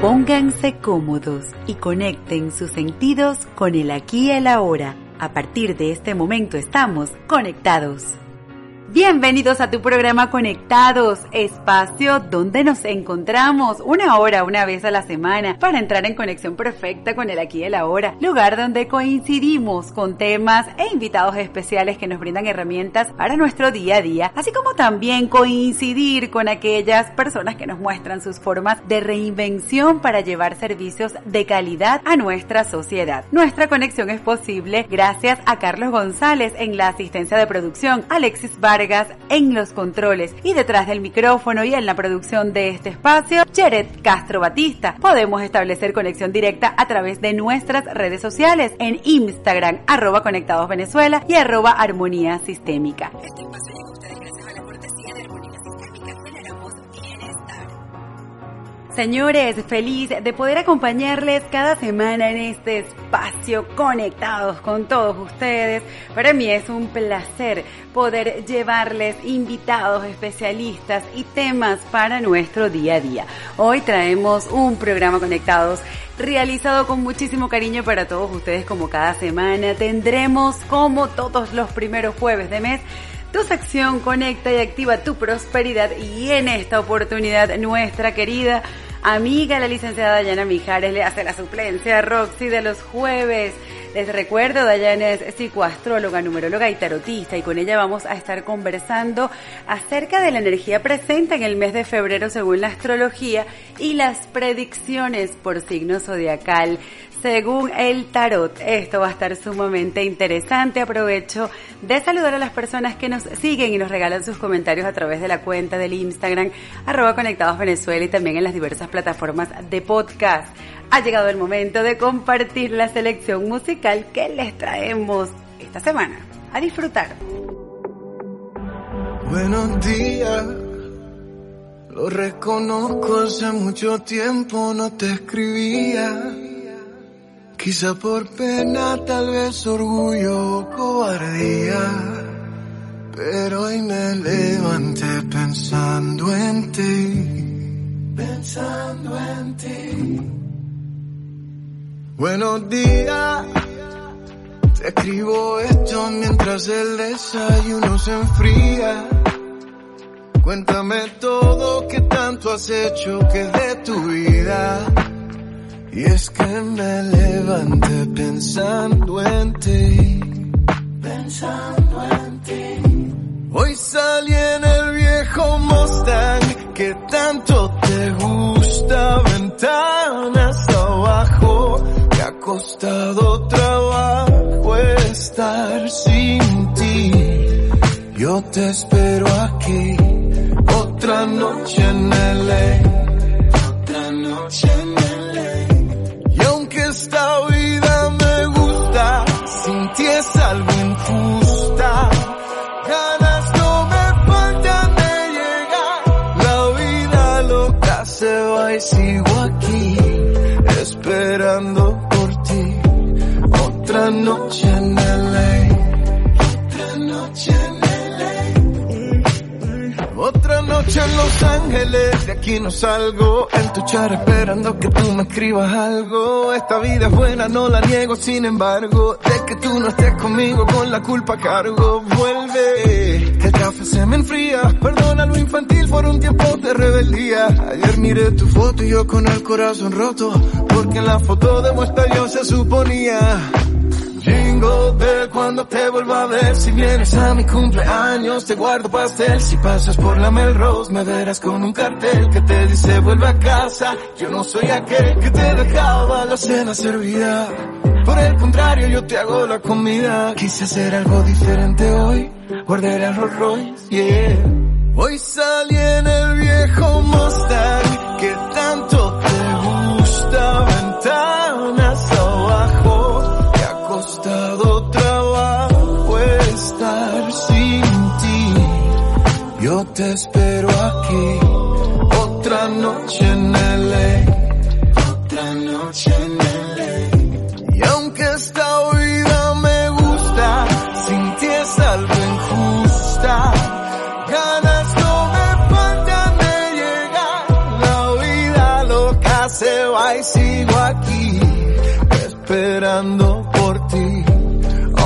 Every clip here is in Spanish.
Pónganse cómodos y conecten sus sentidos con el aquí y el ahora. A partir de este momento estamos conectados. Bienvenidos a tu programa Conectados, espacio donde nos encontramos una hora, una vez a la semana para entrar en conexión perfecta con el aquí y el ahora, lugar donde coincidimos con temas e invitados especiales que nos brindan herramientas para nuestro día a día, así como también coincidir con aquellas personas que nos muestran sus formas de reinvención para llevar servicios de calidad a nuestra sociedad. Nuestra conexión es posible gracias a Carlos González en la asistencia de producción, Alexis Bar en los controles y detrás del micrófono y en la producción de este espacio, Jared Castro Batista. Podemos establecer conexión directa a través de nuestras redes sociales en Instagram, arroba Conectados Venezuela y arroba Armonía Sistémica. Señores, feliz de poder acompañarles cada semana en este espacio conectados con todos ustedes. Para mí es un placer poder llevarles invitados, especialistas y temas para nuestro día a día. Hoy traemos un programa conectados realizado con muchísimo cariño para todos ustedes como cada semana. Tendremos como todos los primeros jueves de mes tu sección conecta y activa tu prosperidad y en esta oportunidad nuestra querida amiga la licenciada Dayana Mijares le hace la suplencia a Roxy de los jueves. Les recuerdo, Dayana es psicoastróloga, numeróloga y tarotista y con ella vamos a estar conversando acerca de la energía presente en el mes de febrero según la astrología y las predicciones por signo zodiacal según el tarot. Esto va a estar sumamente interesante. Aprovecho de saludar a las personas que nos siguen y nos regalan sus comentarios a través de la cuenta del Instagram arroba conectados Venezuela y también en las diversas plataformas de podcast. Ha llegado el momento de compartir la selección musical que les traemos esta semana. A disfrutar. Buenos días. Lo reconozco, hace mucho tiempo no te escribía Quizá por pena, tal vez orgullo o cobardía. Pero hoy me levanté pensando en ti. Pensando en ti. Buenos días. Te escribo esto mientras el desayuno se enfría. Cuéntame todo que tanto has hecho que de tu vida y es que me levanté pensando en ti, pensando en ti. Hoy salí en el viejo Mustang que tanto te gusta, ventanas abajo. Me ha costado trabajo estar sin ti. Yo te espero aquí, otra noche en LA, injusta. Ganas no me faltan de llegar, la vida loca se va y sigo aquí, esperando por ti. Otra noche en LA, noche en Los Ángeles, de aquí no salgo. En tu char esperando que tú me escribas algo. Esta vida es buena, no la niego, sin embargo. De que tú no estés conmigo con la culpa cargo. Vuelve, el café se me enfría. Perdona lo infantil por un tiempo de rebeldía. Ayer miré tu foto y yo con el corazón roto. Porque en la foto de muestra yo se suponía Jingle Bell cuando te vuelva a ver. Si vienes a mi cumpleaños te guardo pastel. Si pasas por la Melrose me verás con un cartel Que te dice vuelve a casa Yo no soy aquel que te dejaba la cena servida. Por el contrario yo te hago la comida. Quise hacer algo diferente hoy. Guardé el Rolls Royce, yeah. Hoy salí en te espero aquí. Otra noche en LA. Otra noche en LA. Y aunque esta vida me gusta, sin ti es algo injusta. Ganas no me faltan de llegar. La vida loca se va y sigo aquí. Esperando por ti.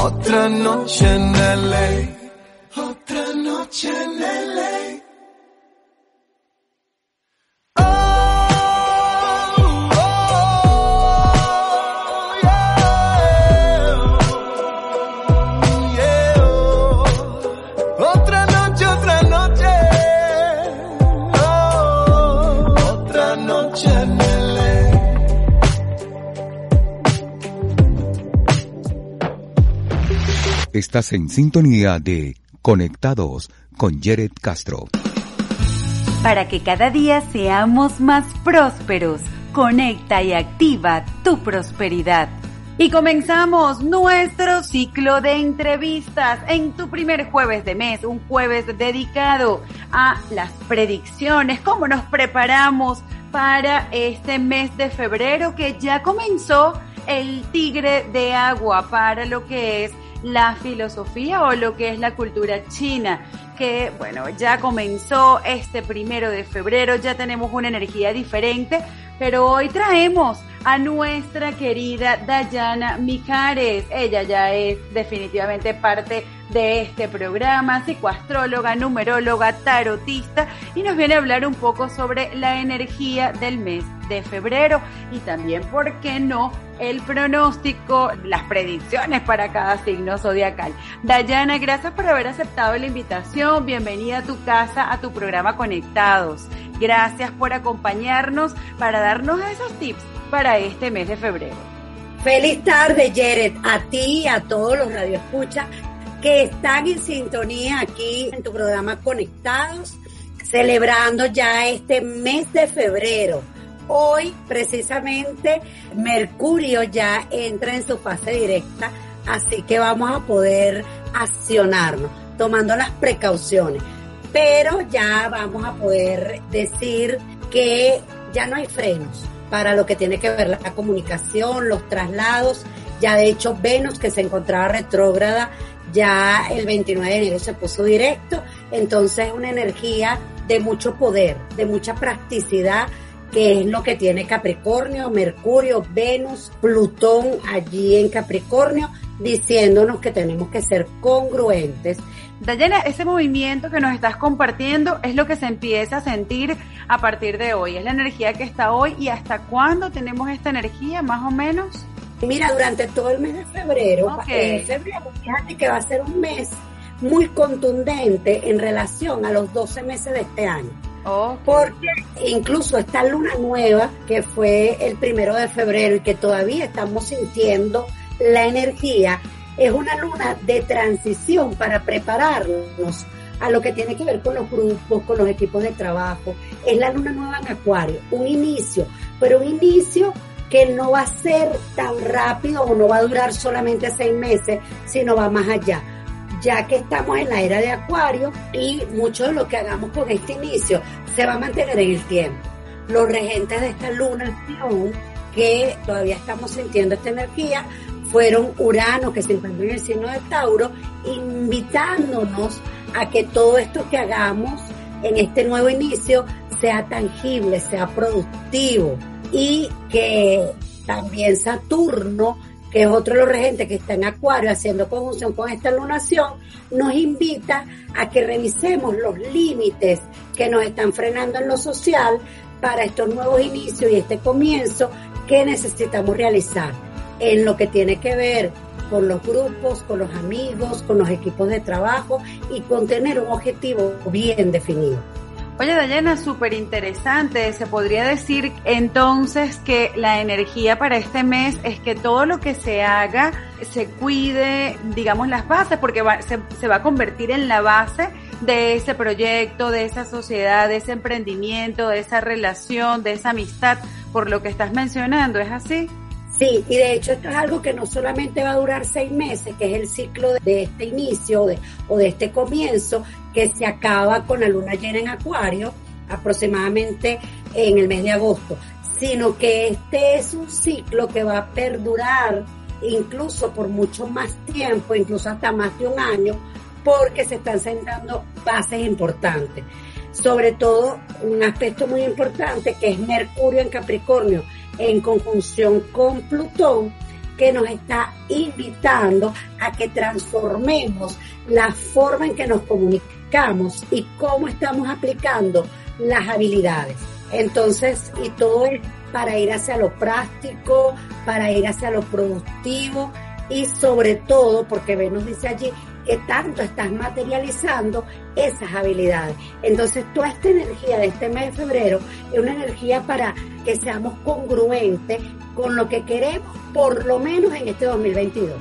Otra noche en LA. Estás en sintonía de Conectados con Jared Castro. Para que cada día seamos más prósperos, conecta y activa tu prosperidad. Y comenzamos nuestro ciclo de entrevistas en tu primer jueves de mes, un jueves dedicado a las predicciones, cómo nos preparamos para este mes de febrero que ya comenzó el tigre de agua para lo que es la filosofía o lo que es la cultura china, que bueno, ya comenzó este primero de febrero, ya tenemos una energía diferente, pero hoy traemos a nuestra querida Dayana Mijares. Ella ya es definitivamente parte de este programa, psicoastróloga, numeróloga, tarotista y nos viene a hablar un poco sobre la energía del mes de febrero y también, ¿por qué no?, el pronóstico, las predicciones para cada signo zodiacal. Dayana, gracias por haber aceptado la invitación. Bienvenida a tu casa, a tu programa Conectados. Gracias por acompañarnos para darnos esos tips para este mes de febrero. Feliz tarde, Jared, a ti y a todos los radioescuchas que están en sintonía aquí en tu programa Conectados, celebrando ya este mes de febrero. Hoy, precisamente, Mercurio ya entra en su fase directa, así que vamos a poder accionarnos, tomando las precauciones. Pero ya vamos a poder decir que ya no hay frenos para lo que tiene que ver la comunicación, los traslados. Ya de hecho Venus, que se encontraba retrógrada, ya el 29 de enero se puso directo. Entonces una energía de mucho poder, de mucha practicidad, que es lo que tiene Capricornio, Mercurio, Venus, Plutón allí en Capricornio, diciéndonos que tenemos que ser congruentes. Dayana, ese movimiento que nos estás compartiendo es lo que se empieza a sentir a partir de hoy, es la energía que está hoy y hasta cuándo tenemos esta energía más o menos. Mira, durante todo el mes de febrero, eh, febrero, fíjate que va a ser un mes muy contundente en relación a los 12 meses de este año. Porque incluso esta luna nueva, que fue el primero de febrero y que todavía estamos sintiendo la energía, es una luna de transición para prepararnos a lo que tiene que ver con los grupos, con los equipos de trabajo. Es la luna nueva en Acuario, un inicio, pero un inicio que no va a ser tan rápido o no va a durar solamente seis meses, sino va más allá ya que estamos en la era de Acuario y mucho de lo que hagamos con este inicio se va a mantener en el tiempo. Los regentes de esta luna que todavía estamos sintiendo esta energía, fueron Urano, que se encuentra en el signo de Tauro, invitándonos a que todo esto que hagamos en este nuevo inicio sea tangible, sea productivo y que también Saturno que es otro de los regentes que está en Acuario haciendo conjunción con esta lunación, nos invita a que revisemos los límites que nos están frenando en lo social para estos nuevos inicios y este comienzo que necesitamos realizar en lo que tiene que ver con los grupos, con los amigos, con los equipos de trabajo y con tener un objetivo bien definido. Oye, Dayana, súper interesante. Se podría decir entonces que la energía para este mes es que todo lo que se haga se cuide, digamos, las bases, porque va- se, se va a convertir en la base de ese proyecto, de esa sociedad, de ese emprendimiento, de esa relación, de esa amistad, por lo que estás mencionando. ¿Es así? Sí, y de hecho esto es algo que no solamente va a durar seis meses, que es el ciclo de este inicio o de este comienzo, que se acaba con la luna llena en Acuario, aproximadamente en el mes de agosto, sino que este es un ciclo que va a perdurar incluso por mucho más tiempo, incluso hasta más de un año, porque se están sentando bases importantes. Sobre todo un aspecto muy importante que es Mercurio en Capricornio en conjunción con Plutón, que nos está invitando a que transformemos la forma en que nos comunicamos y cómo estamos aplicando las habilidades. Entonces, y todo es para ir hacia lo práctico, para ir hacia lo productivo y sobre todo, porque Venus dice allí, que tanto estás materializando esas habilidades. Entonces, toda esta energía de este mes de febrero es una energía para que seamos congruentes con lo que queremos, por lo menos en este 2022.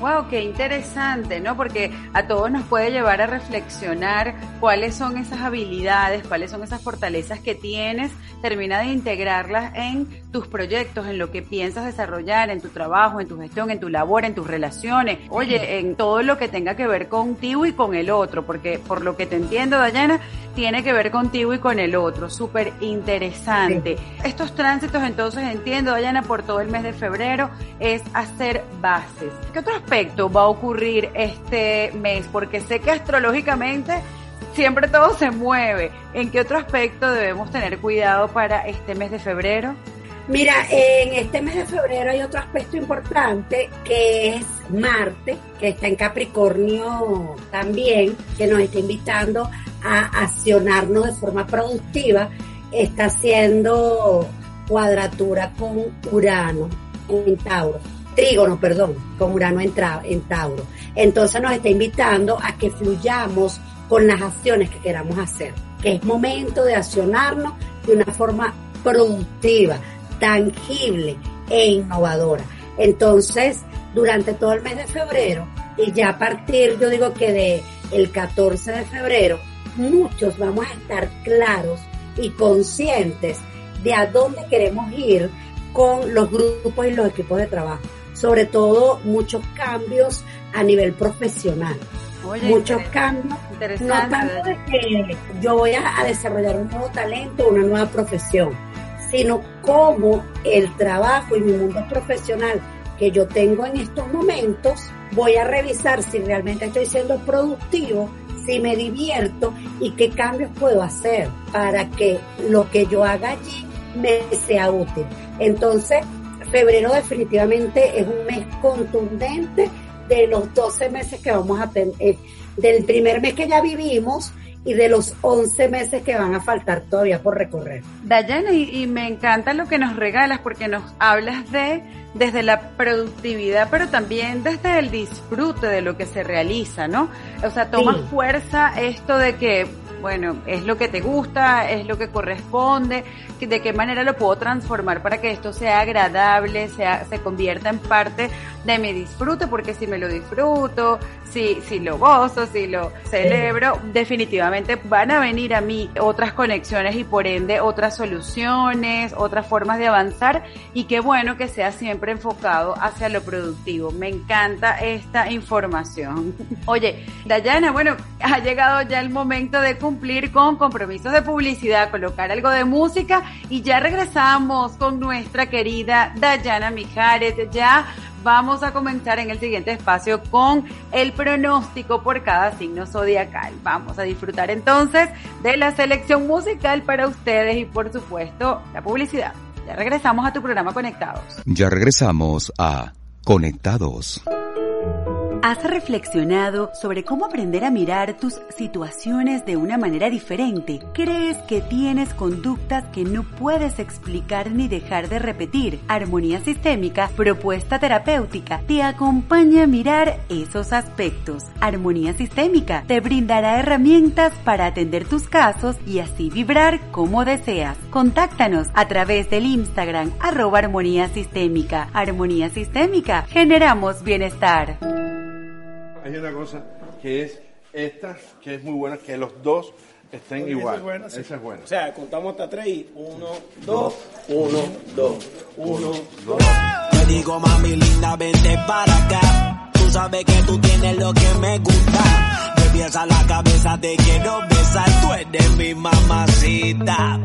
Wow, qué interesante, ¿no? Porque a todos nos puede llevar a reflexionar cuáles son esas habilidades, cuáles son esas fortalezas que tienes, termina de integrarlas en tus proyectos, en lo que piensas desarrollar, en tu trabajo, en tu gestión, en tu labor, en tus relaciones, oye, en todo lo que tenga que ver contigo y con el otro, porque por lo que te entiendo, Dayana, tiene que ver contigo y con el otro, súper interesante. Estos tránsitos, entonces, entiendo, Dayana, por todo el mes de febrero, es hacer bases. ¿Qué otros aspecto va a ocurrir este mes? Porque sé que astrológicamente siempre todo se mueve. ¿En qué otro aspecto debemos tener cuidado para este mes de febrero? Mira, en este mes de febrero hay otro aspecto importante que es Marte, que está en Capricornio también, que nos está invitando a accionarnos de forma productiva. Está haciendo cuadratura con Urano en Tauro trígono, perdón, con Urano en, en Tauro. Entonces nos está invitando a que fluyamos con las acciones que queramos hacer, que es momento de accionarnos de una forma productiva, tangible e innovadora. Entonces, durante todo el mes de febrero y ya a partir, yo digo que de el 14 de febrero, muchos vamos a estar claros y conscientes de a dónde queremos ir con los grupos y los equipos de trabajo sobre todo muchos cambios a nivel profesional. muchos cambios, no tanto de que yo voy a, desarrollar un nuevo talento, una nueva profesión, sino cómo el trabajo y mi mundo profesional que yo tengo en estos momentos, voy a revisar si realmente estoy siendo productivo, si me divierto y qué cambios puedo hacer para que lo que yo haga allí me sea útil. Entonces, febrero definitivamente es un mes contundente de los 12 meses que vamos a tener, eh, del primer mes que ya vivimos y de los 11 meses que van a faltar todavía por recorrer. Dayana, y, me encanta lo que nos regalas porque nos hablas de desde la productividad, pero también desde el disfrute de lo que se realiza, ¿no? O sea, toma fuerza esto de que bueno, es lo que te gusta, es lo que corresponde, de qué manera lo puedo transformar para que esto sea agradable, sea, se convierta en parte de mi disfrute, porque si me lo disfruto, si, si lo gozo, si lo celebro, definitivamente van a venir a mí otras conexiones y por ende otras soluciones, otras formas de avanzar y qué bueno que sea siempre enfocado hacia lo productivo. Me encanta esta información. Oye, Dayana, bueno, ha llegado ya el momento de cumplir cumplir con compromisos de publicidad, colocar algo de música y ya regresamos con nuestra querida Dayana Mijares. Ya vamos a comenzar en el siguiente espacio con el pronóstico por cada signo zodiacal. Vamos a disfrutar entonces de la selección musical para ustedes y por supuesto la publicidad. Ya regresamos a tu programa Conectados. Ya regresamos a Conectados. ¿Has reflexionado sobre cómo aprender a mirar tus situaciones de una manera diferente? ¿Crees que tienes conductas que no puedes explicar ni dejar de repetir? Armonía Sistémica, propuesta terapéutica, te acompaña a mirar esos aspectos. Armonía Sistémica te brindará herramientas para atender tus casos y así vibrar como deseas. Contáctanos a través del Instagram arroba armonía sistémica. Armonía Sistémica, generamos bienestar hay una cosa que es esta, que es muy buena, que los dos estén igual. Esa es buena. O sea, contamos hasta tres y uno, dos, uno, dos, uno, dos. te digo, mami linda, vente para acá. Tú sabes que tú tienes lo que me gusta. Me piensa la cabeza, te quiero besar. Tú eres mi mamacita.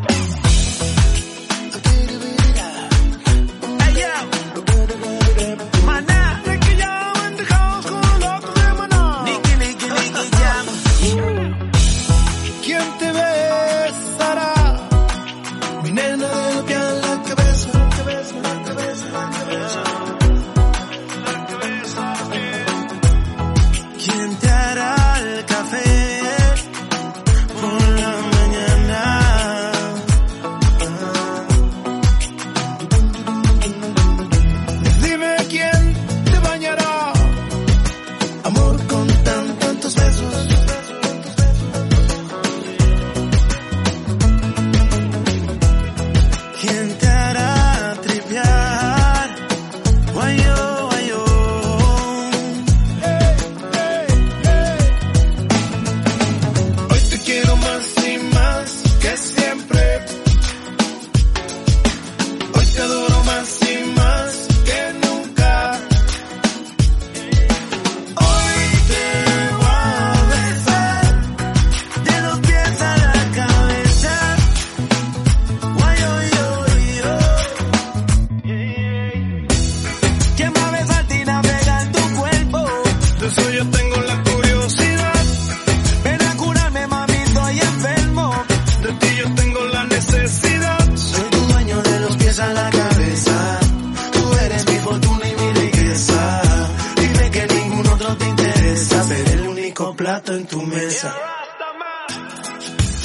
plato en tu mesa.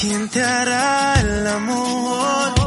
¿Quién te hará el amor?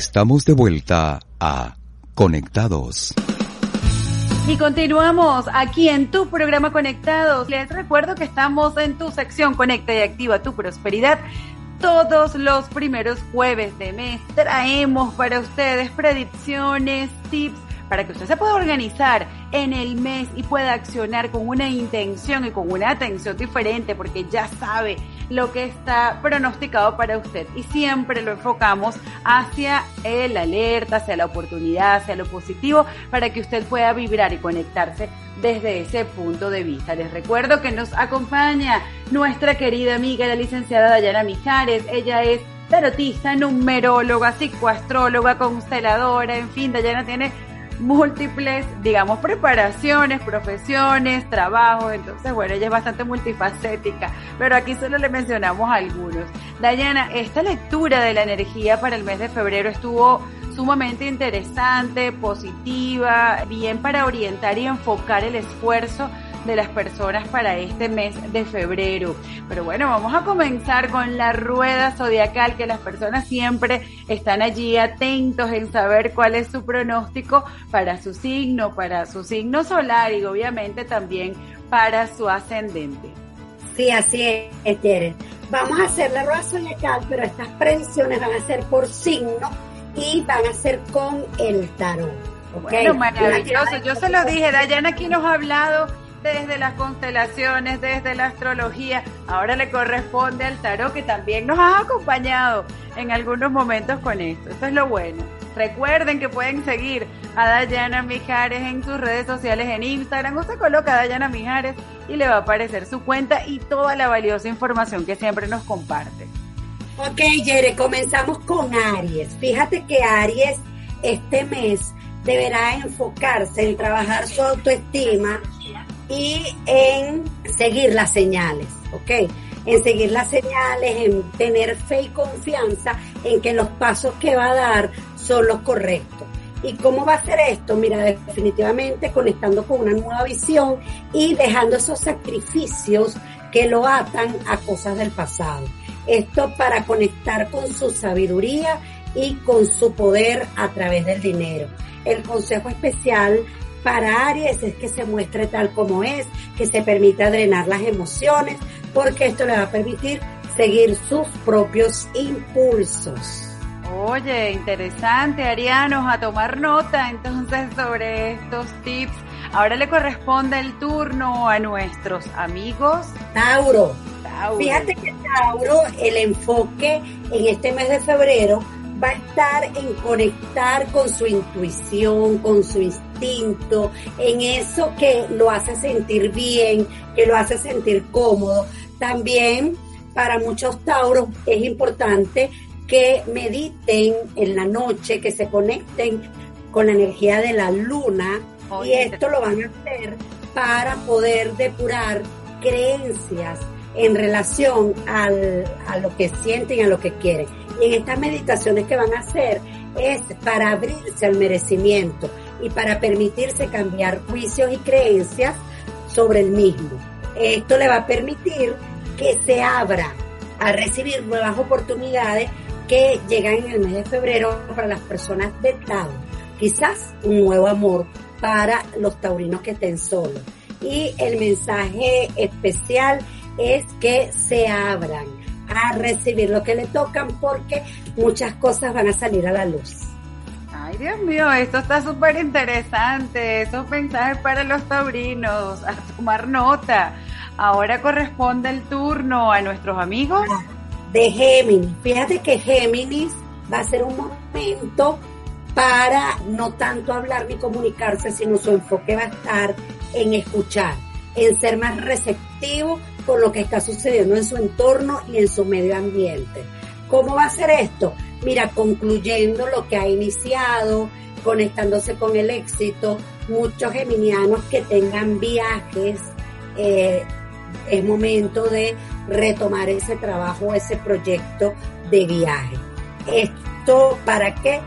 Estamos de vuelta a Conectados. Y continuamos aquí en tu programa Conectados. Les recuerdo que estamos en tu sección Conecta y Activa tu Prosperidad. Todos los primeros jueves de mes traemos para ustedes predicciones, tips, para que usted se pueda organizar en el mes y pueda accionar con una intención y con una atención diferente porque ya sabe lo que está pronosticado para usted y siempre lo enfocamos hacia el alerta, hacia la oportunidad, hacia lo positivo para que usted pueda vibrar y conectarse desde ese punto de vista. Les recuerdo que nos acompaña nuestra querida amiga la licenciada Dayana Mijares. Ella es tarotista, numeróloga, psicoastróloga, consteladora, en fin, Dayana tiene múltiples, digamos, preparaciones, profesiones, trabajos. Entonces, bueno, ella es bastante multifacética, pero aquí solo le mencionamos algunos. Dayana, esta lectura de la energía para el mes de febrero estuvo sumamente interesante, positiva, bien para orientar y enfocar el esfuerzo de las personas para este mes de febrero. Pero bueno, vamos a comenzar con la rueda zodiacal, que las personas siempre están allí atentos en saber cuál es su pronóstico para su signo, para su signo solar y obviamente también para su ascendente. Sí, así es, Tere. Vamos a hacer la rueda zodiacal, pero estas predicciones van a ser por signo y van a ser con el tarot. Bueno, maravilloso. Yo se lo dije, Dayana aquí nos ha hablado desde las constelaciones, desde la astrología. Ahora le corresponde al tarot que también nos ha acompañado en algunos momentos con esto. Eso es lo bueno. Recuerden que pueden seguir a Dayana Mijares en sus redes sociales en Instagram. Usted coloca Dayana Mijares y le va a aparecer su cuenta y toda la valiosa información que siempre nos comparte. Ok, Yere, comenzamos con Aries. Fíjate que Aries este mes deberá enfocarse en trabajar su autoestima y en seguir las señales, ¿ok? En seguir las señales, en tener fe y confianza en que los pasos que va a dar son los correctos. ¿Y cómo va a ser esto? Mira, definitivamente conectando con una nueva visión y dejando esos sacrificios que lo atan a cosas del pasado. Esto para conectar con su sabiduría y con su poder a través del dinero. El consejo especial para Aries es que se muestre tal como es, que se permita drenar las emociones, porque esto le va a permitir seguir sus propios impulsos. Oye, interesante, Arianos, a tomar nota entonces sobre estos tips. Ahora le corresponde el turno a nuestros amigos. Tauro. Tauro. Fíjate que Tauro, el enfoque en este mes de febrero va a estar en conectar con su intuición, con su instinto, en eso que lo hace sentir bien, que lo hace sentir cómodo. También para muchos tauros es importante que mediten en la noche, que se conecten con la energía de la luna y esto lo van a hacer para poder depurar creencias en relación al, a lo que sienten, a lo que quieren. Y en estas meditaciones que van a hacer es para abrirse al merecimiento y para permitirse cambiar juicios y creencias sobre el mismo. Esto le va a permitir que se abra a recibir nuevas oportunidades que llegan en el mes de febrero para las personas de Tauro. Quizás un nuevo amor para los taurinos que estén solos. Y el mensaje especial es que se abran a recibir lo que le tocan porque muchas cosas van a salir a la luz. Ay, Dios mío, esto está súper interesante. Esos mensajes para los taurinos, a tomar nota. Ahora corresponde el turno a nuestros amigos. De Géminis. Fíjate que Géminis va a ser un momento para no tanto hablar ni comunicarse, sino su enfoque va a estar en escuchar, en ser más receptivo con lo que está sucediendo en su entorno y en su medio ambiente. ¿Cómo va a ser esto? Mira, concluyendo lo que ha iniciado, conectándose con el éxito, muchos geminianos que tengan viajes, eh, es momento de retomar ese trabajo, ese proyecto de viaje. ¿Esto para qué?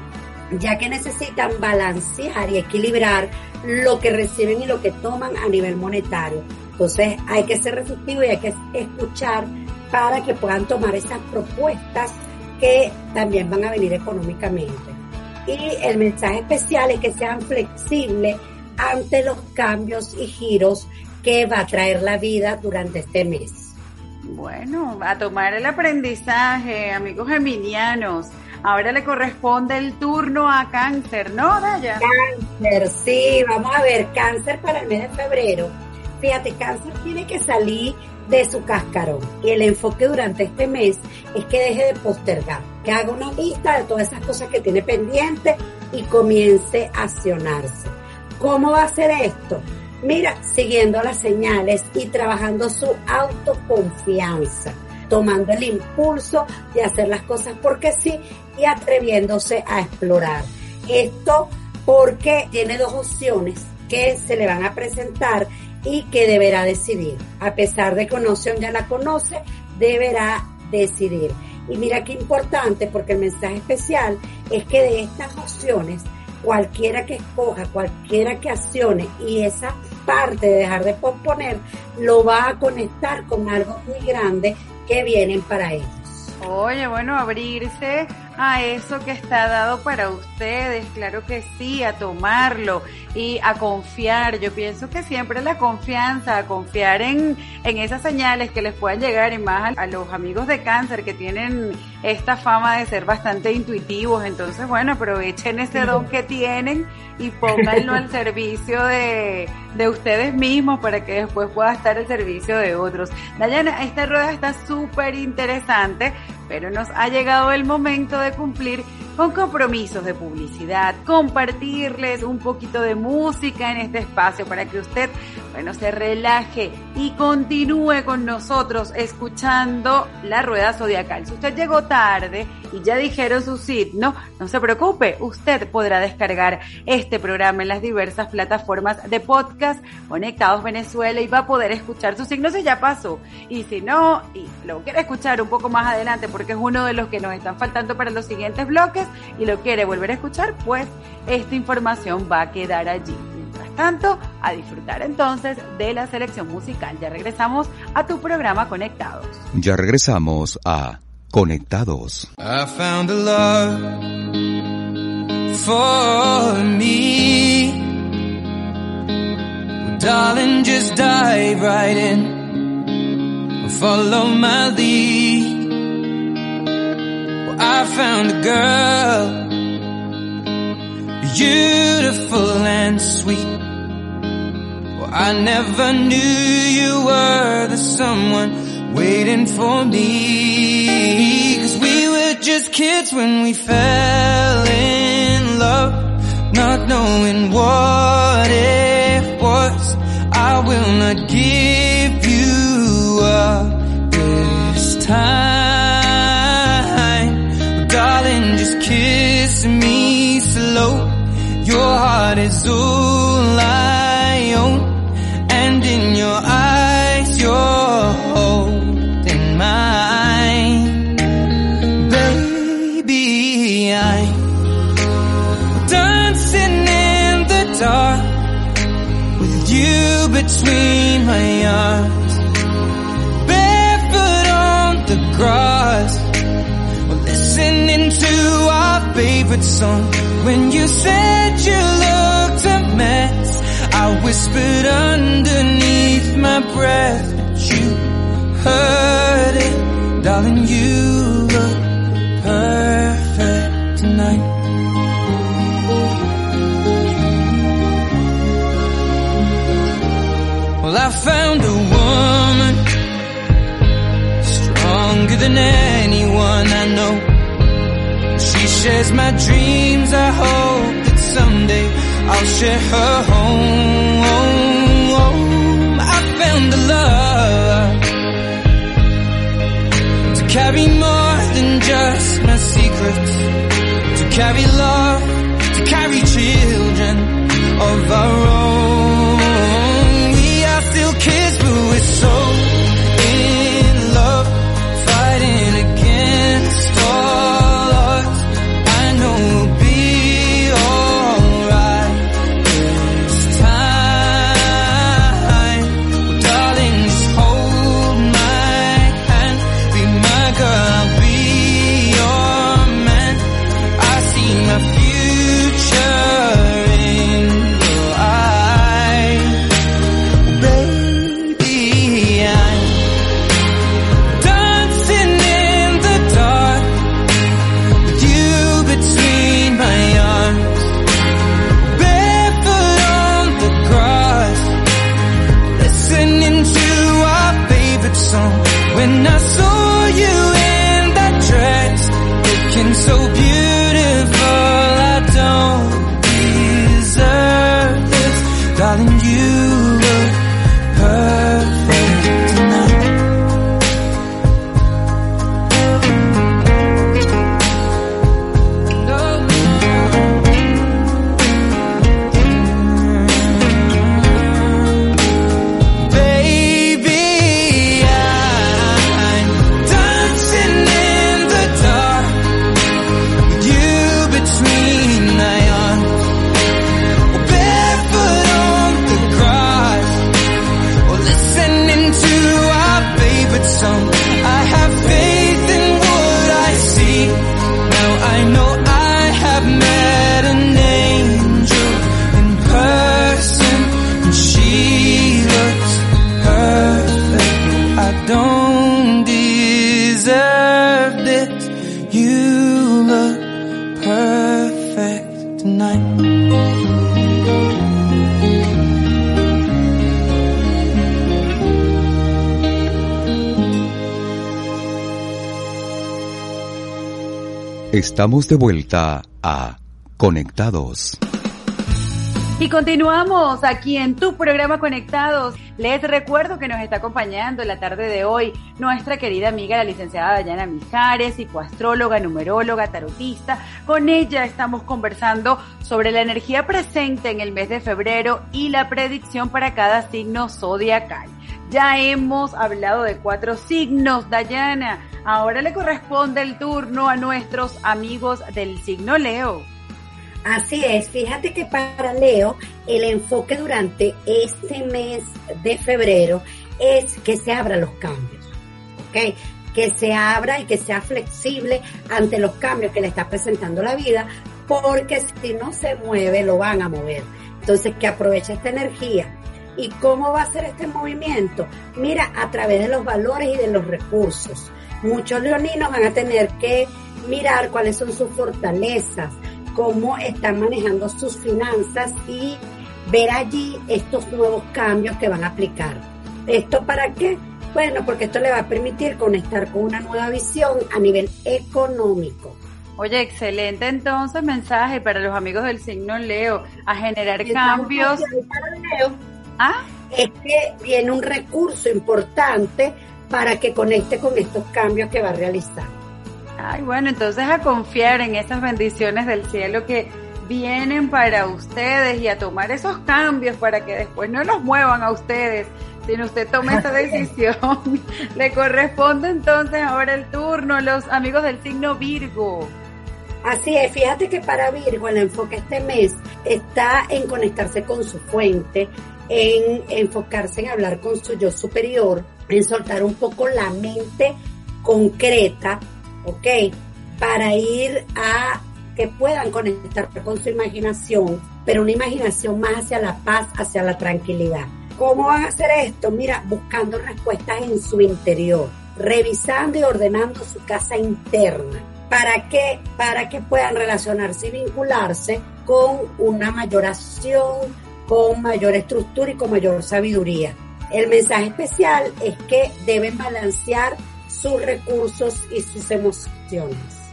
Ya que necesitan balancear y equilibrar lo que reciben y lo que toman a nivel monetario entonces hay que ser receptivo y hay que escuchar para que puedan tomar esas propuestas que también van a venir económicamente. Y el mensaje especial es que sean flexibles ante los cambios y giros que va a traer la vida durante este mes. Bueno, a tomar el aprendizaje, amigos geminianos. Ahora le corresponde el turno a cáncer, ¿no, Daya? Cáncer, sí, vamos a ver, cáncer para el mes de febrero fíjate, cáncer tiene que salir de su cascarón. Y el enfoque durante este mes es que deje de postergar, que haga una lista de todas esas cosas que tiene pendiente y comience a accionarse. ¿Cómo va a hacer esto? Mira, siguiendo las señales y trabajando su autoconfianza, tomando el impulso de hacer las cosas porque sí y atreviéndose a explorar. Esto porque tiene dos opciones que se le van a presentar y que deberá decidir. A pesar de que una opción ya la conoce, deberá decidir. Y mira qué importante, porque el mensaje especial es que de estas opciones, cualquiera que escoja, cualquiera que accione y esa parte de dejar de posponer, lo va a conectar con algo muy grande que vienen para ellos. Oye, bueno, abrirse a eso que está dado para ustedes, claro que sí, a tomarlo y a confiar. Yo pienso que siempre la confianza, a confiar en, en esas señales que les puedan llegar y más a, los amigos de cáncer que tienen esta fama de ser bastante intuitivos. Entonces, bueno, aprovechen ese don que tienen y pónganlo al servicio de, de ustedes mismos para que después pueda estar al servicio de otros. Dayana, esta rueda está súper interesante, pero nos ha llegado el momento de cumplir con compromisos de publicidad, compartirles un poquito de música en este espacio para que usted, bueno, se relaje y continúe con nosotros escuchando la rueda zodiacal. Si usted llegó tarde y ya dijeron su signo, no se preocupe, usted podrá descargar este programa en las diversas plataformas de podcast conectados Venezuela y va a poder escuchar su signo si ya pasó. Y si no, y lo quiere escuchar un poco más adelante porque es uno de los que nos están faltando para los siguientes bloques y lo quiere volver a escuchar, pues esta información va a quedar allí. Mientras tanto, a disfrutar entonces de la selección musical. Ya regresamos a tu programa Conectados. Ya regresamos a Conectados. I found a love for me. darling, just dive right in. Follow my lead. I found a girl, beautiful and sweet. Well, I never knew you were the someone waiting for me. Cause we were just kids when we fell in love, not knowing what it was. I will not give you up this time. Heart is all I own. And in your eyes, you're holding mine. Baby, I'm dancing in the dark with you between my arms. Barefoot on the grass. Listening to our favorite song. When you said you looked a mess, I whispered underneath my breath, but you heard it. Darling, you look perfect tonight. Well, I found a woman stronger than anyone I know. She shares my dreams. I hope someday I'll share her home. I found a love to carry more than just my secrets, to carry love, to carry children of our own. Estamos de vuelta a Conectados. Y continuamos aquí en tu programa Conectados. Les recuerdo que nos está acompañando la tarde de hoy nuestra querida amiga, la licenciada Dayana Mijares, psicoastróloga, numeróloga, tarotista. Con ella estamos conversando sobre la energía presente en el mes de febrero y la predicción para cada signo zodiacal. Ya hemos hablado de cuatro signos, Dayana. Ahora le corresponde el turno a nuestros amigos del signo Leo. Así es, fíjate que para Leo el enfoque durante este mes de febrero es que se abran los cambios, ¿ok? Que se abra y que sea flexible ante los cambios que le está presentando la vida, porque si no se mueve, lo van a mover. Entonces, que aproveche esta energía. ¿Y cómo va a ser este movimiento? Mira, a través de los valores y de los recursos. Muchos leoninos van a tener que mirar cuáles son sus fortalezas, cómo están manejando sus finanzas y ver allí estos nuevos cambios que van a aplicar. ¿Esto para qué? Bueno, porque esto le va a permitir conectar con una nueva visión a nivel económico. Oye, excelente entonces mensaje para los amigos del signo Leo, a generar cambios. Para Leo, ¿Ah? Es que viene un recurso importante para que conecte con estos cambios que va a realizar. Ay, bueno, entonces a confiar en esas bendiciones del cielo que vienen para ustedes y a tomar esos cambios para que después no los muevan a ustedes, sino usted tome esa decisión. Le corresponde entonces ahora el turno a los amigos del signo Virgo. Así es, fíjate que para Virgo el enfoque este mes está en conectarse con su fuente, en enfocarse en hablar con su yo superior, en soltar un poco la mente concreta ¿ok? Para ir a que puedan conectar con su imaginación, pero una imaginación más hacia la paz, hacia la tranquilidad. ¿Cómo van a hacer esto? Mira, buscando respuestas en su interior, revisando y ordenando su casa interna. ¿Para qué? Para que puedan relacionarse y vincularse con una mayor acción, con mayor estructura y con mayor sabiduría. El mensaje especial es que deben balancear sus recursos y sus emociones.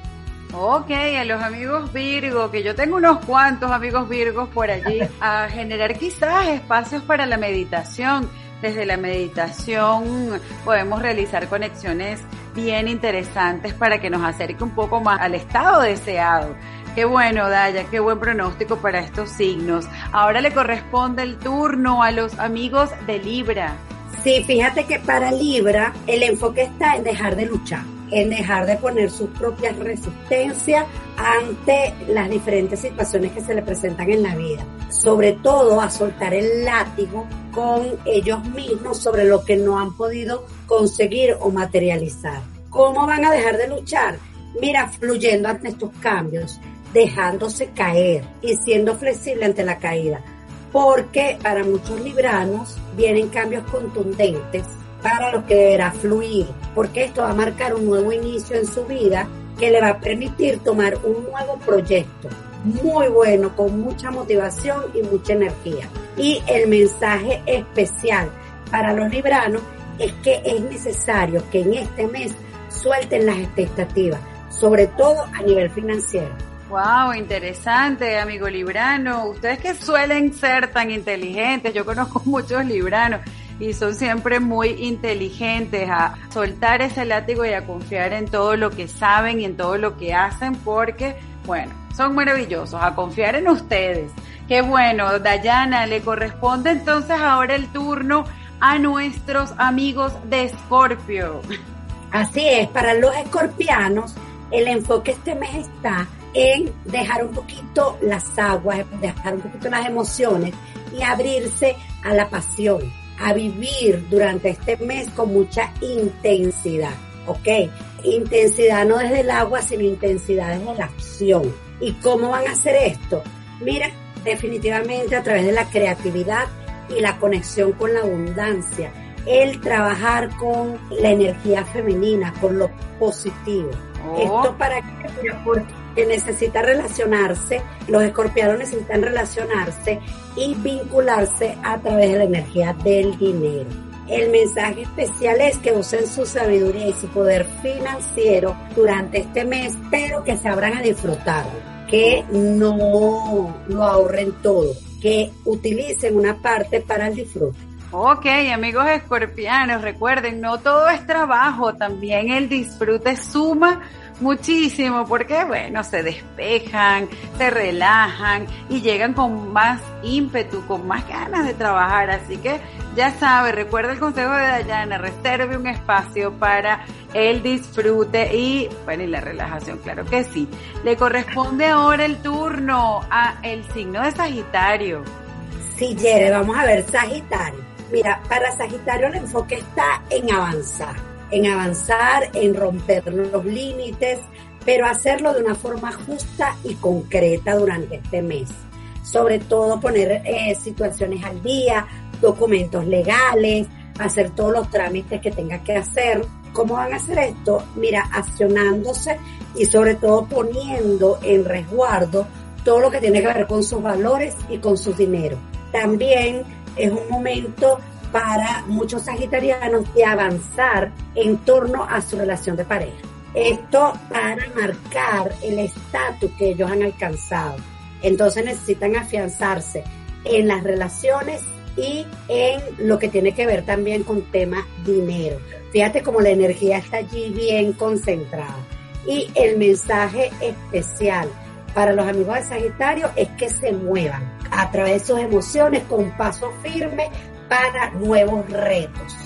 Ok, a los amigos Virgo, que yo tengo unos cuantos amigos Virgos por allí, a generar quizás espacios para la meditación. Desde la meditación podemos realizar conexiones bien interesantes para que nos acerque un poco más al estado deseado. Qué bueno, Daya, qué buen pronóstico para estos signos. Ahora le corresponde el turno a los amigos de Libra. Sí, fíjate que para Libra el enfoque está en dejar de luchar, en dejar de poner sus propias resistencias ante las diferentes situaciones que se le presentan en la vida. Sobre todo a soltar el látigo con ellos mismos sobre lo que no han podido conseguir o materializar. ¿Cómo van a dejar de luchar? Mira, fluyendo ante estos cambios, dejándose caer y siendo flexible ante la caída porque para muchos libranos vienen cambios contundentes para los que deberá fluir, porque esto va a marcar un nuevo inicio en su vida que le va a permitir tomar un nuevo proyecto muy bueno, con mucha motivación y mucha energía. Y el mensaje especial para los libranos es que es necesario que en este mes suelten las expectativas, sobre todo a nivel financiero Wow, interesante, amigo librano. Ustedes que suelen ser tan inteligentes, yo conozco muchos libranos y son siempre muy inteligentes a soltar ese látigo y a confiar en todo lo que saben y en todo lo que hacen porque, bueno, son maravillosos, a confiar en ustedes. Qué bueno, Dayana, le corresponde entonces ahora el turno a nuestros amigos de Escorpio. Así es, para los escorpianos, el enfoque este mes está en dejar un poquito las aguas, dejar un poquito las emociones y abrirse a la pasión, a vivir durante este mes con mucha intensidad, ¿ok? Intensidad no desde el agua, sino intensidad desde la acción. ¿Y cómo van a hacer esto? Mira, definitivamente a través de la creatividad y la conexión con la abundancia, el trabajar con la energía femenina, con lo positivo. Oh. Esto para que, porque necesita relacionarse, los escorpianos necesitan relacionarse y vincularse a través de la energía del dinero. el mensaje especial es que usen su sabiduría y su poder financiero durante este mes, pero que sabrán a disfrutar, que no lo ahorren todo, que utilicen una parte para el disfrute. Ok, amigos escorpianos, recuerden, no todo es trabajo, también el disfrute suma muchísimo porque, bueno, se despejan, se relajan y llegan con más ímpetu, con más ganas de trabajar. Así que ya sabe, recuerda el consejo de Dayana, reserve un espacio para el disfrute y, bueno, y la relajación, claro que sí. Le corresponde ahora el turno a el signo de Sagitario. Sí, Jere, vamos a ver, Sagitario. Mira, para Sagitario el enfoque está en avanzar, en avanzar, en romper los límites, pero hacerlo de una forma justa y concreta durante este mes. Sobre todo poner eh, situaciones al día, documentos legales, hacer todos los trámites que tenga que hacer. ¿Cómo van a hacer esto? Mira, accionándose y sobre todo poniendo en resguardo todo lo que tiene que ver con sus valores y con su dinero. También es un momento para muchos sagitarianos de avanzar en torno a su relación de pareja. Esto para marcar el estatus que ellos han alcanzado. Entonces necesitan afianzarse en las relaciones y en lo que tiene que ver también con tema dinero. Fíjate cómo la energía está allí bien concentrada. Y el mensaje especial para los amigos de Sagitario es que se muevan a través de sus emociones con paso firme para nuevos retos.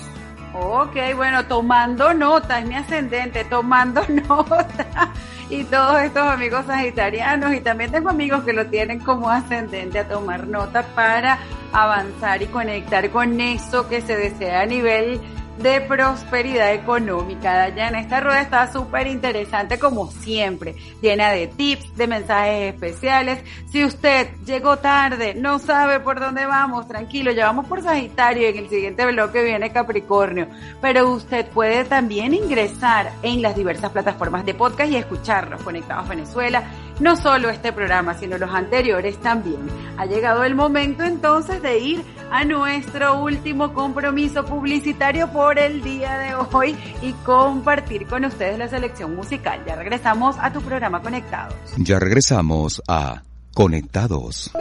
Ok, bueno, tomando nota, es mi ascendente, tomando nota. Y todos estos amigos sagitarianos, y también tengo amigos que lo tienen como ascendente a tomar nota para avanzar y conectar con eso que se desea a nivel de prosperidad económica. Dayana, esta rueda está súper interesante como siempre, llena de tips, de mensajes especiales. Si usted llegó tarde, no sabe por dónde vamos, tranquilo, ya vamos por Sagitario y en el siguiente bloque viene Capricornio. Pero usted puede también ingresar en las diversas plataformas de podcast y escucharlos conectados Venezuela. No solo este programa, sino los anteriores también. Ha llegado el momento entonces de ir a nuestro último compromiso publicitario por el día de hoy y compartir con ustedes la selección musical. Ya regresamos a tu programa Conectados. Ya regresamos a Conectados.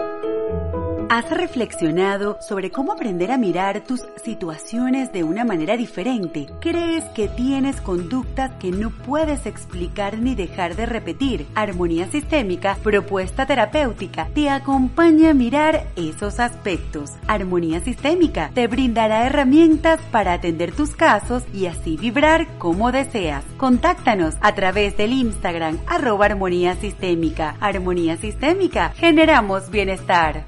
¿Has reflexionado sobre cómo aprender a mirar tus situaciones de una manera diferente? ¿Crees que tienes conductas que no puedes explicar ni dejar de repetir? Armonía Sistémica, propuesta terapéutica, te acompaña a mirar esos aspectos. Armonía Sistémica te brindará herramientas para atender tus casos y así vibrar como deseas. Contáctanos a través del Instagram arroba Armonía Sistémica. Armonía Sistémica, generamos bienestar.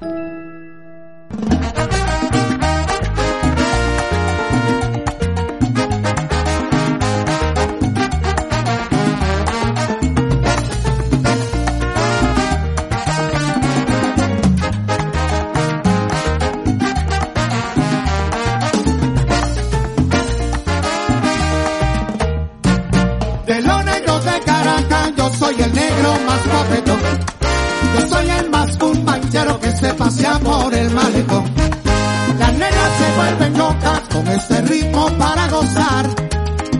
Este ritmo para gozar.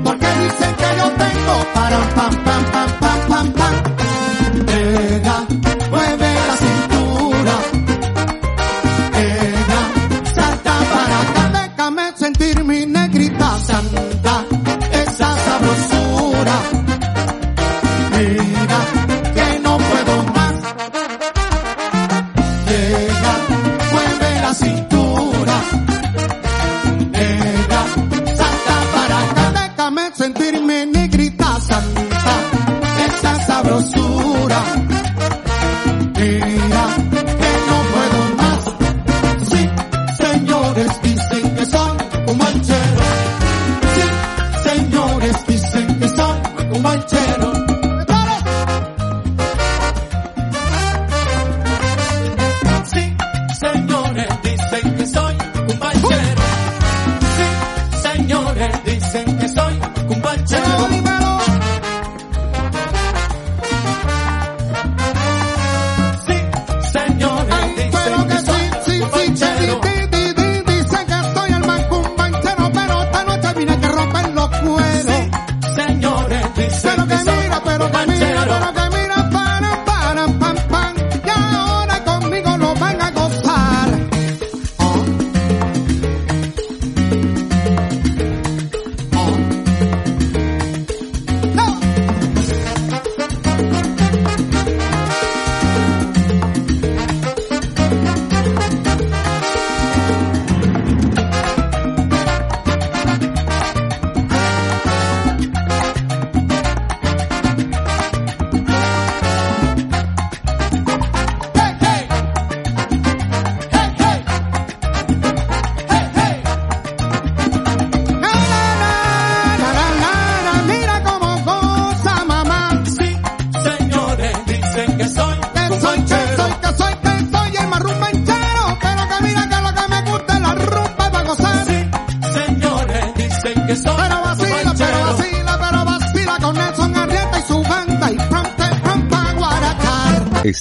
Porque dicen que yo tengo para pam pam pam pam pam pam. Nega, mueve la cintura. Nega, salta para acá, déjame sentir mi negrita santa. Esa sabrosura. Nega,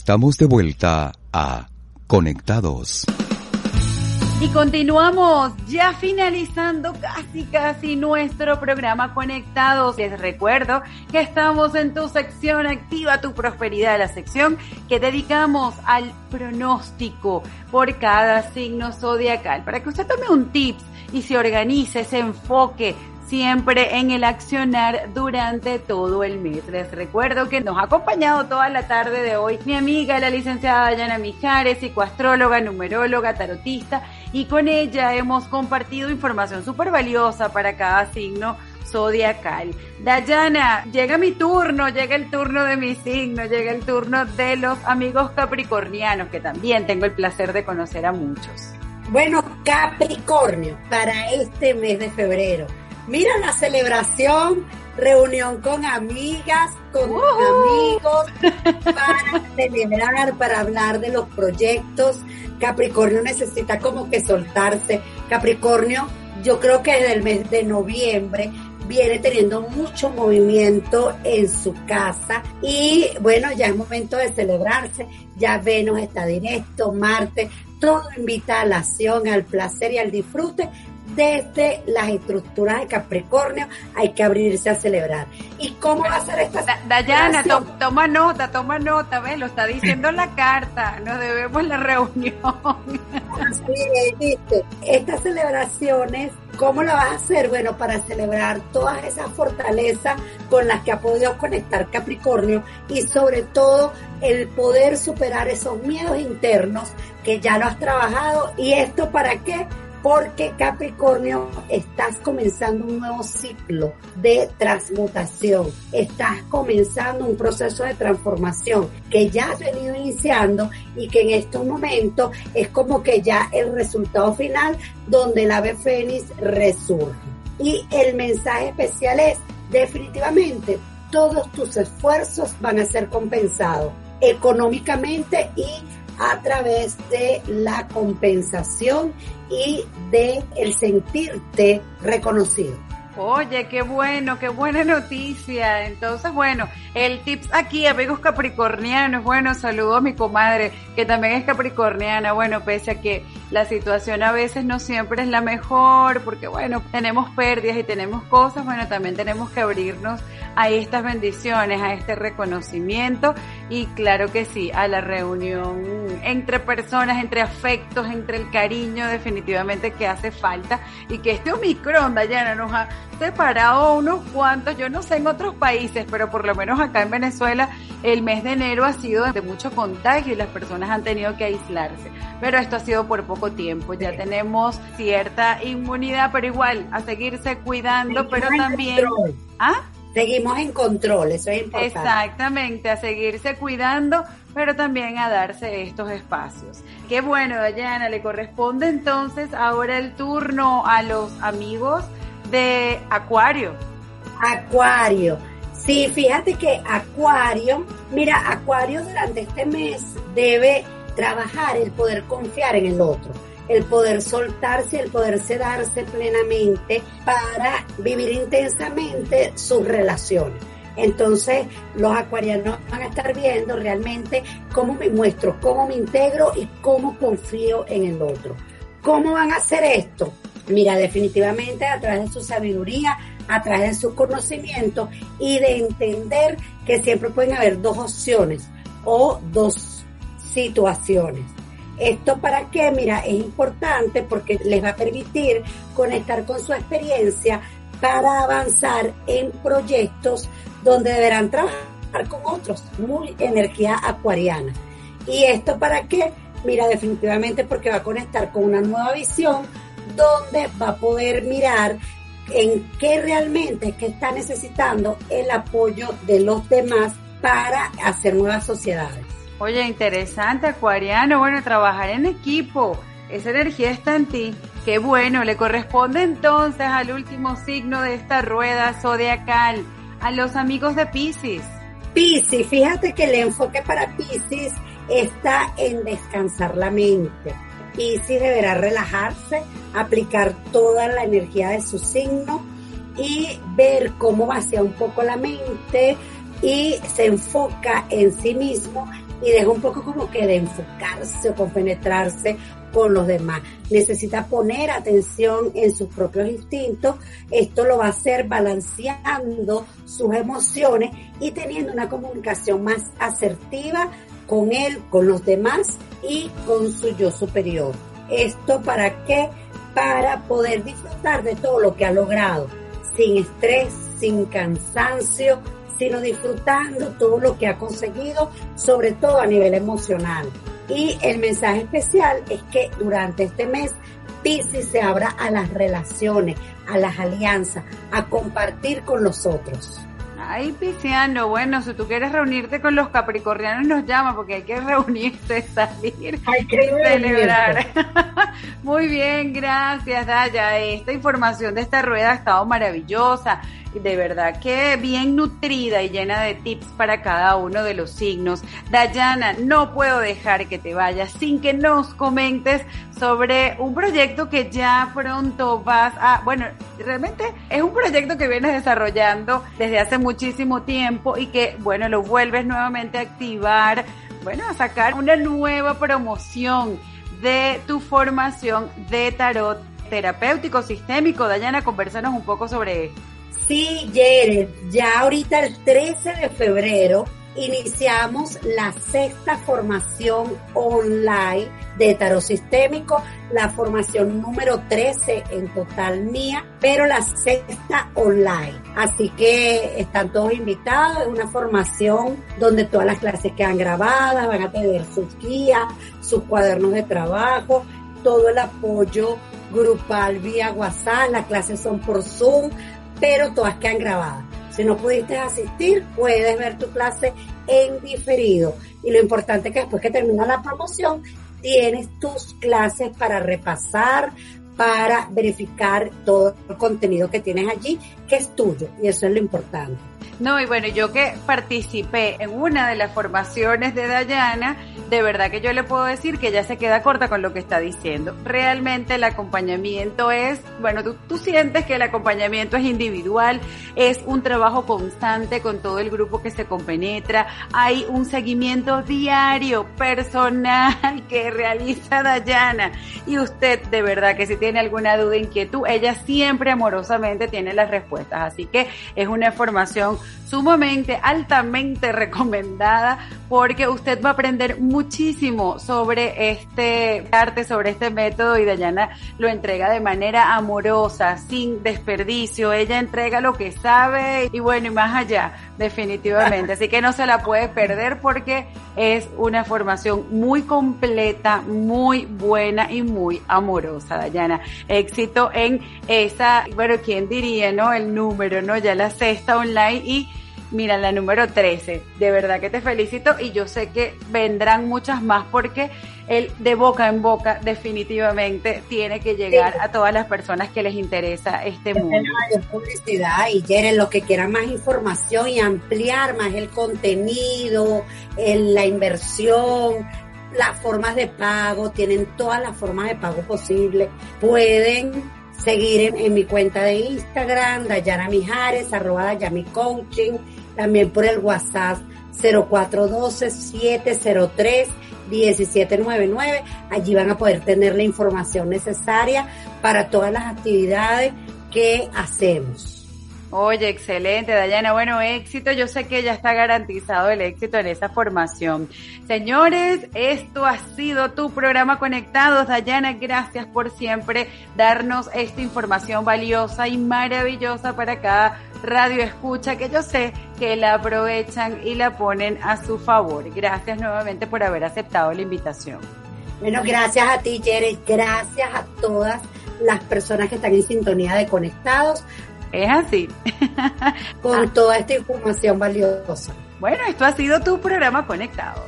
Estamos de vuelta a Conectados. Y continuamos ya finalizando casi casi nuestro programa Conectados. Les recuerdo que estamos en tu sección Activa tu Prosperidad, la sección que dedicamos al pronóstico por cada signo zodiacal, para que usted tome un tips y se organice, se enfoque siempre en el accionar durante todo el mes. Les recuerdo que nos ha acompañado toda la tarde de hoy mi amiga, la licenciada Dayana Mijares, psicoastróloga, numeróloga, tarotista, y con ella hemos compartido información súper valiosa para cada signo zodiacal. Dayana, llega mi turno, llega el turno de mi signo, llega el turno de los amigos capricornianos, que también tengo el placer de conocer a muchos. Bueno, Capricornio, para este mes de febrero Mira la celebración, reunión con amigas, con amigos, para celebrar, para hablar de los proyectos. Capricornio necesita como que soltarse. Capricornio, yo creo que desde el mes de noviembre viene teniendo mucho movimiento en su casa y bueno, ya es momento de celebrarse, ya Venus está directo, Marte, todo invita a la acción, al placer y al disfrute, desde las estructuras de Capricornio hay que abrirse a celebrar. ¿Y cómo va a ser esta Dayana, toma nota, toma nota, ¿ves? Lo está diciendo la carta, nos debemos la reunión. ¿viste? Estas celebraciones, ¿cómo la vas a hacer? Bueno, para celebrar todas esas fortalezas con las que ha podido conectar Capricornio y sobre todo el poder superar esos miedos internos que ya lo has trabajado. ¿Y esto para qué? Porque Capricornio estás comenzando un nuevo ciclo de transmutación, estás comenzando un proceso de transformación que ya has venido iniciando y que en estos momentos es como que ya el resultado final donde el ave fénix resurge. Y el mensaje especial es, definitivamente, todos tus esfuerzos van a ser compensados económicamente y a través de la compensación y de el sentirte reconocido. Oye, qué bueno, qué buena noticia. Entonces, bueno, el tips aquí, amigos capricornianos, bueno, saludo a mi comadre, que también es capricorniana, bueno, pese a que la situación a veces no siempre es la mejor, porque bueno, tenemos pérdidas y tenemos cosas, bueno, también tenemos que abrirnos a estas bendiciones, a este reconocimiento. Y claro que sí, a la reunión entre personas, entre afectos, entre el cariño definitivamente que hace falta y que este Omicron, Dayana, nos ha separado unos cuantos, yo no sé en otros países, pero por lo menos acá en Venezuela el mes de enero ha sido de mucho contagio y las personas han tenido que aislarse, pero esto ha sido por poco tiempo, ya tenemos cierta inmunidad, pero igual a seguirse cuidando, pero también... ¿Ah? seguimos en control, eso es importante. Exactamente, a seguirse cuidando, pero también a darse estos espacios. Qué bueno, Dayana, le corresponde entonces ahora el turno a los amigos de Acuario. Acuario. Sí, fíjate que Acuario, mira, Acuario durante este mes debe trabajar el poder confiar en el otro el poder soltarse, el poder sedarse plenamente para vivir intensamente sus relaciones. Entonces, los acuarianos van a estar viendo realmente cómo me muestro, cómo me integro y cómo confío en el otro. ¿Cómo van a hacer esto? Mira, definitivamente a través de su sabiduría, a través de su conocimiento y de entender que siempre pueden haber dos opciones o dos situaciones. ¿Esto para qué? Mira, es importante porque les va a permitir conectar con su experiencia para avanzar en proyectos donde deberán trabajar con otros, muy energía acuariana. ¿Y esto para qué? Mira, definitivamente porque va a conectar con una nueva visión donde va a poder mirar en qué realmente es que está necesitando el apoyo de los demás para hacer nuevas sociedades. Oye, interesante, Acuariano. Bueno, trabajar en equipo. Esa energía está en ti. Qué bueno, le corresponde entonces al último signo de esta rueda zodiacal, a los amigos de Pisces. Pisces, fíjate que el enfoque para Pisces está en descansar la mente. Pisces deberá relajarse, aplicar toda la energía de su signo y ver cómo vacía un poco la mente y se enfoca en sí mismo y deja un poco como que de enfocarse o compenetrarse con los demás. Necesita poner atención en sus propios instintos. Esto lo va a hacer balanceando sus emociones y teniendo una comunicación más asertiva con él, con los demás y con su yo superior. ¿Esto para qué? Para poder disfrutar de todo lo que ha logrado, sin estrés, sin cansancio, sino disfrutando todo lo que ha conseguido, sobre todo a nivel emocional. Y el mensaje especial es que durante este mes Pisces se abra a las relaciones, a las alianzas, a compartir con los otros. Ay, Pisciano, bueno, si tú quieres reunirte con los capricornianos nos llama porque hay que reunirse, salir hay que celebrar. Muy bien, gracias, Daya. Esta información de esta rueda ha estado maravillosa de verdad que bien nutrida y llena de tips para cada uno de los signos. Dayana, no puedo dejar que te vayas sin que nos comentes sobre un proyecto que ya pronto vas a, bueno, realmente es un proyecto que vienes desarrollando desde hace muchísimo tiempo y que, bueno, lo vuelves nuevamente a activar, bueno, a sacar una nueva promoción de tu formación de tarot terapéutico sistémico. Dayana, conversanos un poco sobre esto. Sí, Jared, ya ahorita el 13 de febrero iniciamos la sexta formación online de tarot sistémico, la formación número 13 en total mía, pero la sexta online. Así que están todos invitados, es una formación donde todas las clases quedan grabadas, van a tener sus guías, sus cuadernos de trabajo, todo el apoyo grupal vía WhatsApp, las clases son por Zoom, pero todas quedan grabadas. Si no pudiste asistir, puedes ver tu clase en diferido. Y lo importante es que después que termina la promoción, tienes tus clases para repasar, para verificar todo el contenido que tienes allí, que es tuyo. Y eso es lo importante. No, y bueno, yo que participé en una de las formaciones de Dayana, de verdad que yo le puedo decir que ella se queda corta con lo que está diciendo. Realmente el acompañamiento es, bueno, tú, tú sientes que el acompañamiento es individual, es un trabajo constante con todo el grupo que se compenetra, hay un seguimiento diario, personal que realiza Dayana. Y usted, de verdad que si tiene alguna duda, inquietud, ella siempre amorosamente tiene las respuestas. Así que es una formación sumamente, altamente recomendada porque usted va a aprender muchísimo sobre este arte, sobre este método y Dayana lo entrega de manera amorosa, sin desperdicio. Ella entrega lo que sabe y bueno, y más allá, definitivamente. Así que no se la puede perder porque es una formación muy completa, muy buena y muy amorosa, Dayana. Éxito en esa, bueno, ¿quién diría, no? El número, ¿no? Ya la sexta online y Mira, la número 13. De verdad que te felicito y yo sé que vendrán muchas más porque el de boca en boca definitivamente tiene que llegar a todas las personas que les interesa este mundo. publicidad y quieren los que quieran más información y ampliar más el contenido, la inversión, las formas de pago, tienen todas las formas de pago posibles. Pueden seguir en, mi cuenta de Instagram, Dayana Mijares, arroba Dayami Coaching, también por el WhatsApp 0412-703-1799. Allí van a poder tener la información necesaria para todas las actividades que hacemos. Oye, excelente, Dayana. Bueno, éxito. Yo sé que ya está garantizado el éxito en esa formación. Señores, esto ha sido tu programa Conectados. Dayana, gracias por siempre darnos esta información valiosa y maravillosa para cada radio escucha que yo sé que la aprovechan y la ponen a su favor. Gracias nuevamente por haber aceptado la invitación. Bueno, gracias a ti, Jerry. Gracias a todas las personas que están en sintonía de Conectados. Es así. Con toda esta información valiosa. Bueno, esto ha sido tu programa Conectados.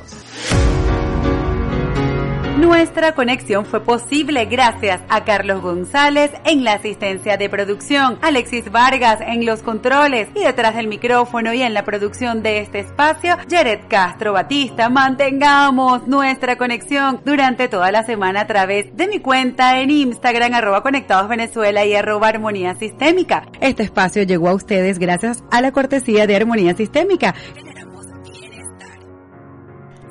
Nuestra conexión fue posible gracias a Carlos González en la asistencia de producción, Alexis Vargas en los controles y detrás del micrófono y en la producción de este espacio, Jared Castro Batista. Mantengamos nuestra conexión durante toda la semana a través de mi cuenta en Instagram arroba conectados Venezuela y arroba armonía sistémica. Este espacio llegó a ustedes gracias a la cortesía de Armonía Sistémica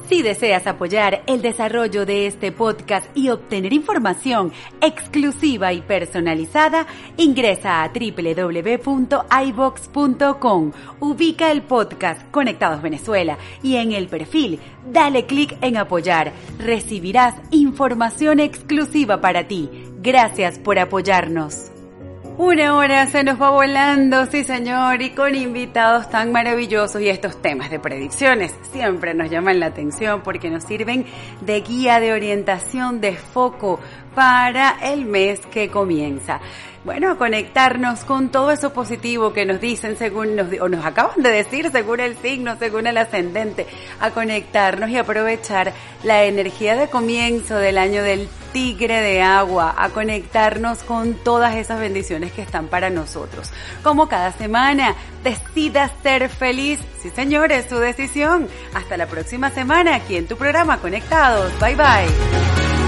Si deseas apoyar el desarrollo de este podcast y obtener información exclusiva y personalizada, ingresa a www.ibox.com, ubica el podcast Conectados Venezuela y en el perfil dale clic en apoyar. Recibirás información exclusiva para ti. Gracias por apoyarnos. Una hora se nos va volando, sí señor, y con invitados tan maravillosos. Y estos temas de predicciones siempre nos llaman la atención porque nos sirven de guía de orientación, de foco para el mes que comienza. Bueno, conectarnos con todo eso positivo que nos dicen según nos, o nos acaban de decir según el signo, según el ascendente, a conectarnos y aprovechar la energía de comienzo del año del tigre de agua, a conectarnos con todas esas bendiciones que están para nosotros. Como cada semana, decida ser feliz. Sí, señores, su decisión. Hasta la próxima semana aquí en tu programa Conectados. Bye bye.